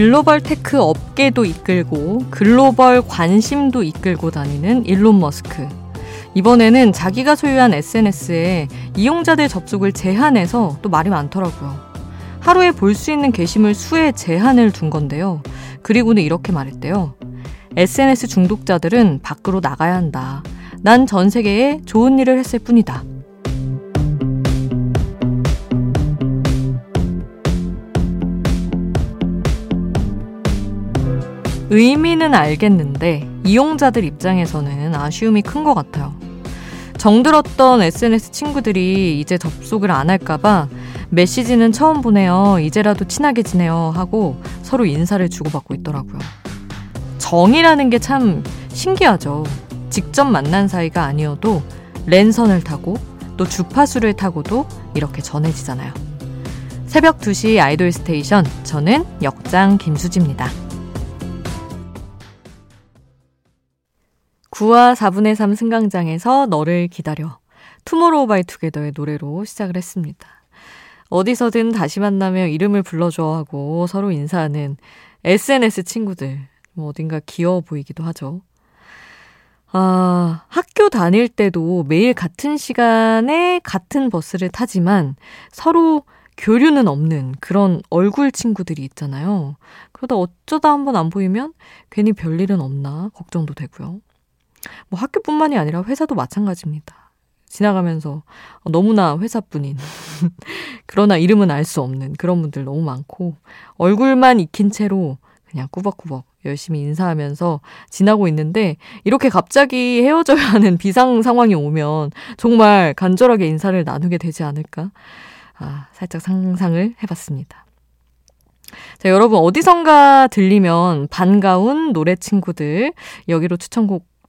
글로벌 tech 업계도 이끌고 글로벌 관심도 이끌고 다니는 일론 머스크. 이번에는 자기가 소유한 SNS에 이용자들 접속을 제한해서 또 말이 많더라고요. 하루에 볼 수 있는 게시물 수에 제한을 둔 건데요. 그리고는 이렇게 말했대요. SNS 중독자들은 밖으로 나가야 한다. 난 전 세계에 좋은 일을 했을 뿐이다. 의미는 알겠는데 이용자들 입장에서는 아쉬움이 큰 것 같아요. 정들었던 SNS 친구들이 이제 접속을 안 할까봐 메시지는 처음 보내요. 이제라도 친하게 지내요. 하고 서로 인사를 주고받고 있더라고요. 정이라는 게 참 신기하죠. 직접 만난 사이가 아니어도 랜선을 타고 또 주파수를 타고도 이렇게 전해지잖아요. 새벽 2시 아이돌 스테이션. 저는 역장 김수지입니다. 9와 4분의 3 승강장에서 너를 기다려. 투모로우 바이 투게더의 노래로 시작을 했습니다. 어디서든 다시 만나면 이름을 불러줘 하고 서로 인사하는 SNS 친구들. 뭐 어딘가 귀여워 보이기도 하죠. 아, 학교 다닐 때도 매일 같은 시간에 같은 버스를 타지만 서로 교류는 없는 그런 얼굴 친구들이 있잖아요. 그러다 어쩌다 한번 안 보이면 괜히 별일은 없나 걱정도 되고요. 뭐 학교뿐만이 아니라 회사도 마찬가지입니다. 지나가면서 너무나 회사뿐인 그러나 이름은 알 수 없는 그런 분들 너무 많고 얼굴만 익힌 채로 그냥 꾸벅꾸벅 열심히 인사하면서 지나고 있는데 이렇게 갑자기 헤어져야 하는 비상 상황이 오면 정말 간절하게 인사를 나누게 되지 않을까? 아, 살짝 상상을 해봤습니다. 자, 여러분 어디선가 들리면 반가운 노래 친구들 여기로 추천곡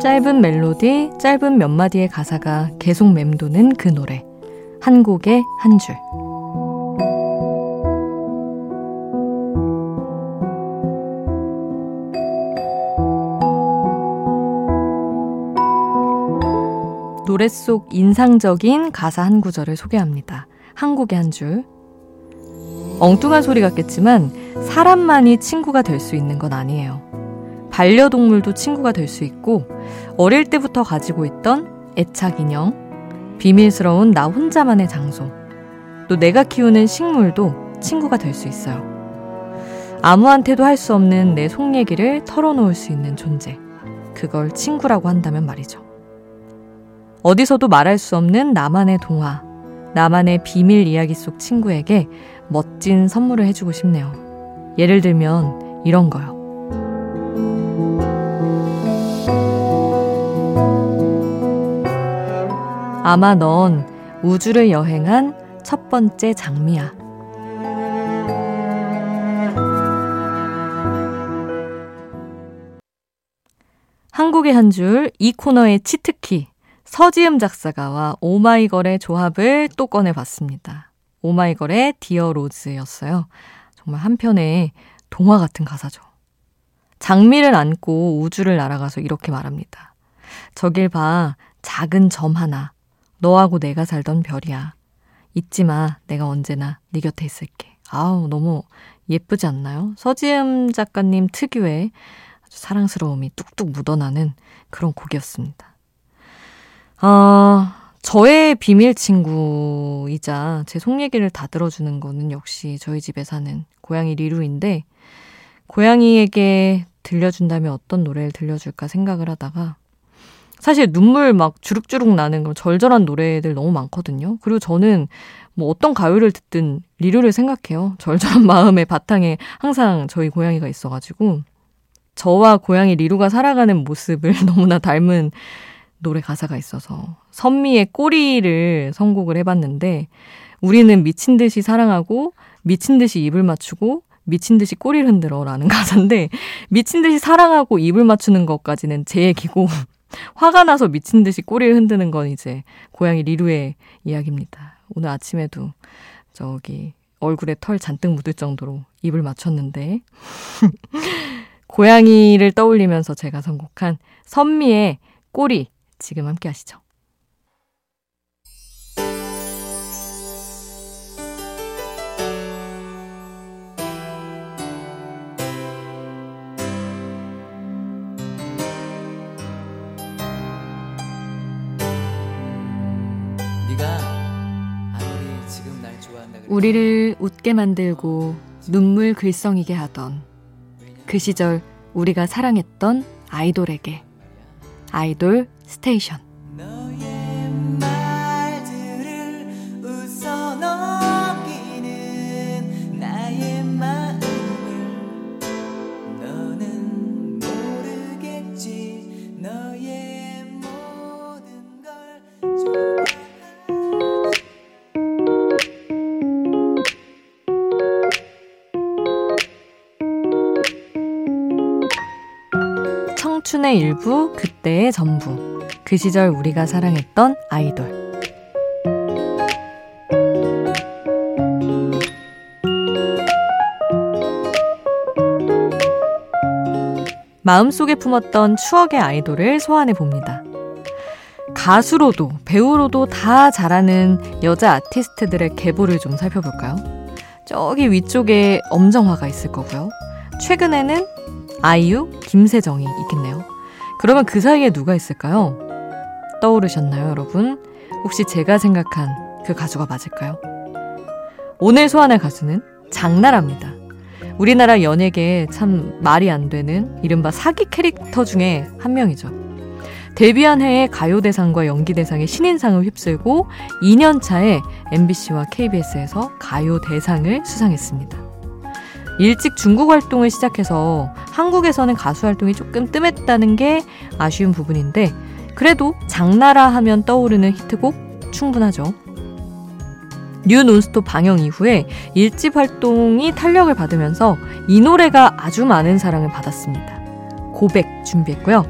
짧은 멜로디, 짧은 몇 마디의 가사가 계속 맴도는 그 노래. 한 곡에 한 줄. 노래 속 인상적인 가사 한 구절을 소개합니다. 한 곡에 한 줄. 엉뚱한 소리 같겠지만 사람만이 친구가 될 수 있는 건 아니에요. 반려동물도 친구가 될 수 있고 어릴 때부터 가지고 있던 애착 인형, 비밀스러운 나 혼자만의 장소, 또 내가 키우는 식물도 친구가 될 수 있어요. 아무한테도 할 수 없는 내 속 얘기를 털어놓을 수 있는 존재. 그걸 친구라고 한다면 말이죠. 어디서도 말할 수 없는 나만의 동화, 나만의 비밀 이야기 속 친구에게 멋진 선물을 해주고 싶네요. 예를 들면 이런 거요. 아마 넌 우주를 여행한 첫 번째 장미야. 한 곡의 한 줄, 이 코너의 치트키, 서지음 작사가와 오마이걸의 조합을 또 꺼내봤습니다. 오마이걸의 Dear Rose였어요. 정말 한편의 동화 같은 가사죠. 장미를 안고 우주를 날아가서 이렇게 말합니다. 저길 봐, 작은 점 하나. 너하고 내가 살던 별이야. 잊지 마. 내가 언제나 네 곁에 있을게. 아우, 너무 예쁘지 않나요? 서지음 작가님 특유의 아주 사랑스러움이 뚝뚝 묻어나는 그런 곡이었습니다. 아, 저의 비밀 친구이자 제 속 얘기를 다 들어주는 거는 역시 저희 집에 사는 고양이 리루인데, 고양이에게 들려준다면 어떤 노래를 들려줄까 생각을 하다가, 사실 눈물 막 주룩주룩 나는 그런 절절한 노래들 너무 많거든요. 그리고 저는 뭐 어떤 가요를 듣든 리루를 생각해요. 절절한 마음의 바탕에 항상 저희 고양이가 있어가지고 저와 고양이 리루가 살아가는 모습을 너무나 닮은 노래 가사가 있어서 선미의 꼬리를 선곡을 해봤는데 우리는 미친 듯이 사랑하고 미친 듯이 입을 맞추고 미친 듯이 꼬리를 흔들어라는 가사인데 미친 듯이 사랑하고 입을 맞추는 것까지는 제 얘기고 화가 나서 미친 듯이 꼬리를 흔드는 건 이제 고양이 리루의 이야기입니다. 오늘 아침에도 저기 얼굴에 털 잔뜩 묻을 정도로 입을 맞췄는데 고양이를 떠올리면서 제가 선곡한 선미의 꼬리 지금 함께 하시죠. 우리를 웃게 만들고 눈물 글썽이게 하던 그 시절 우리가 사랑했던 아이돌에게 아이돌 스테이션 청춘의 일부, 그때의 전부. 그 시절 우리가 사랑했던 아이돌. 마음속에 품었던 추억의 아이돌을 소환해 봅니다. 가수로도 배우로도 다 잘하는 여자 아티스트들의 계보를 좀 살펴볼까요? 저기 위쪽에 엄정화가 있을 거고요. 최근에는 아이유, 김세정이 있겠네요. 그러면 그 사이에 누가 있을까요? 떠오르셨나요, 여러분? 혹시 제가 생각한 그 가수가 맞을까요? 오늘 소환할 가수는 장나라입니다. 우리나라 연예계에 참 말이 안 되는 이른바 사기 캐릭터 중에 한 명이죠. 데뷔한 해에 가요대상과 연기대상의 신인상을 휩쓸고 2년 차에 MBC와 KBS에서 가요대상을 수상했습니다. 일찍 중국 활동을 시작해서 한국에서는 가수 활동이 조금 뜸했다는 게 아쉬운 부분인데 그래도 장나라 하면 떠오르는 히트곡 충분하죠. 뉴 논스톱 방영 이후에 1집 활동이 탄력을 받으면서 이 노래가 아주 많은 사랑을 받았습니다. 고백 준비했고요.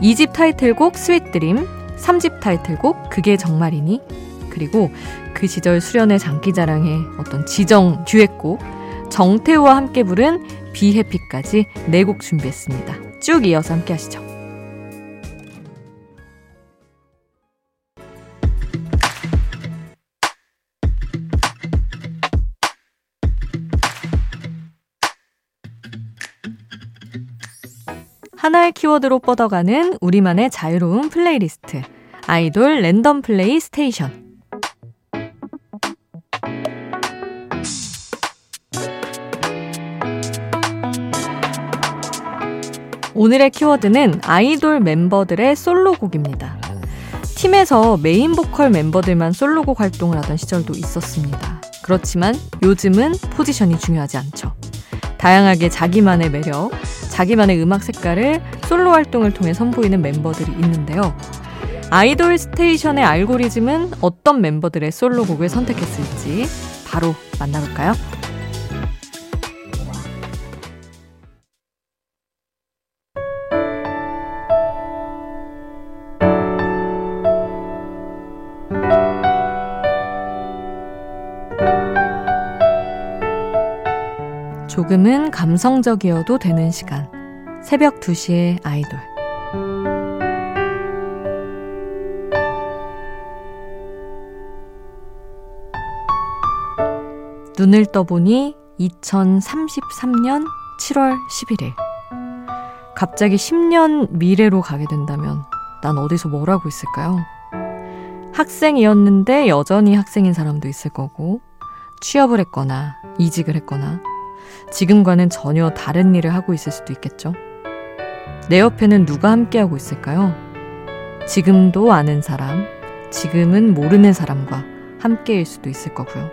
2집 타이틀곡 Sweet Dream, 3집 타이틀곡 그게 정말이니 그리고 그 시절 수련회 장기자랑의 어떤 지정 듀엣곡 정태우와 함께 부른 Be Happy까지 네곡 준비했습니다. 쭉 이어서 함께 하시죠. 하나의 키워드로 뻗어가는 우리만의 자유로운 플레이리스트. 아이돌 랜덤 플레이 스테이션. 오늘의 키워드는 아이돌 멤버들의 솔로곡입니다. 팀에서 메인 보컬 멤버들만 솔로곡 활동을 하던 시절도 있었습니다. 그렇지만 요즘은 포지션이 중요하지 않죠. 다양하게 자기만의 매력, 자기만의 음악 색깔을 솔로 활동을 통해 선보이는 멤버들이 있는데요. 아이돌 스테이션의 알고리즘은 어떤 멤버들의 솔로곡을 선택했을지 바로 만나볼까요? 조금은 감성적이어도 되는 시간. 새벽 2시의 아이돌. 눈을 떠보니 2033년 7월 11일. 갑자기 10년 미래로 가게 된다면 난 어디서 뭘 하고 있을까요? 학생이었는데 여전히 학생인 사람도 있을 거고, 취업을 했거나, 이직을 했거나, 지금과는 전혀 다른 일을 하고 있을 수도 있겠죠. 내 옆에는 누가 함께하고 있을까요? 지금도 아는 사람, 지금은 모르는 사람과 함께일 수도 있을 거고요.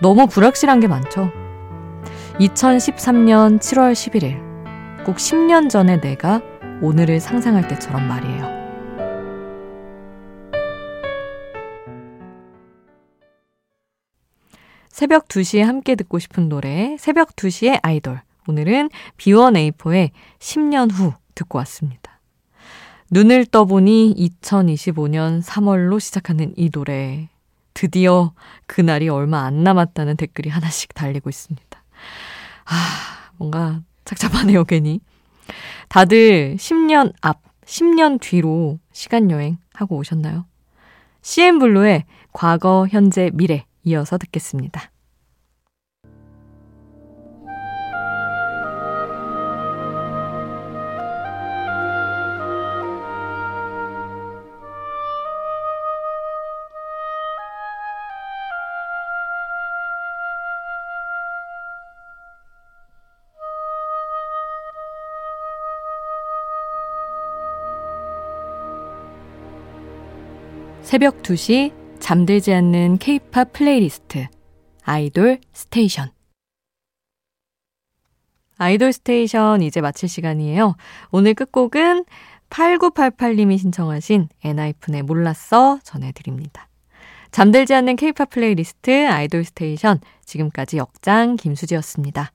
너무 불확실한 게 많죠. 2013년 7월 11일, 꼭 10년 전에 내가 오늘을 상상할 때처럼 말이에요. 새벽 2시에 함께 듣고 싶은 노래, 새벽 2시의 아이돌. 오늘은 B1A4의 10년 후 듣고 왔습니다. 눈을 떠보니 2025년 3월로 시작하는 이 노래. 드디어 그날이 얼마 안 남았다는 댓글이 하나씩 달리고 있습니다. 아, 뭔가 착잡하네요, 괜히. 다들 10년 앞, 10년 뒤로 시간 여행 하고 오셨나요? CN블루의 과거, 현재, 미래 이어서 듣겠습니다. 새벽 2시 잠들지 않는 케이팝 플레이리스트 아이돌 스테이션 아이돌 스테이션 이제 마칠 시간이에요. 오늘 끝곡은 8988님이 신청하신 엔하이픈의 몰랐어 전해드립니다. 잠들지 않는 케이팝 플레이리스트 아이돌 스테이션 지금까지 역장 김수지였습니다.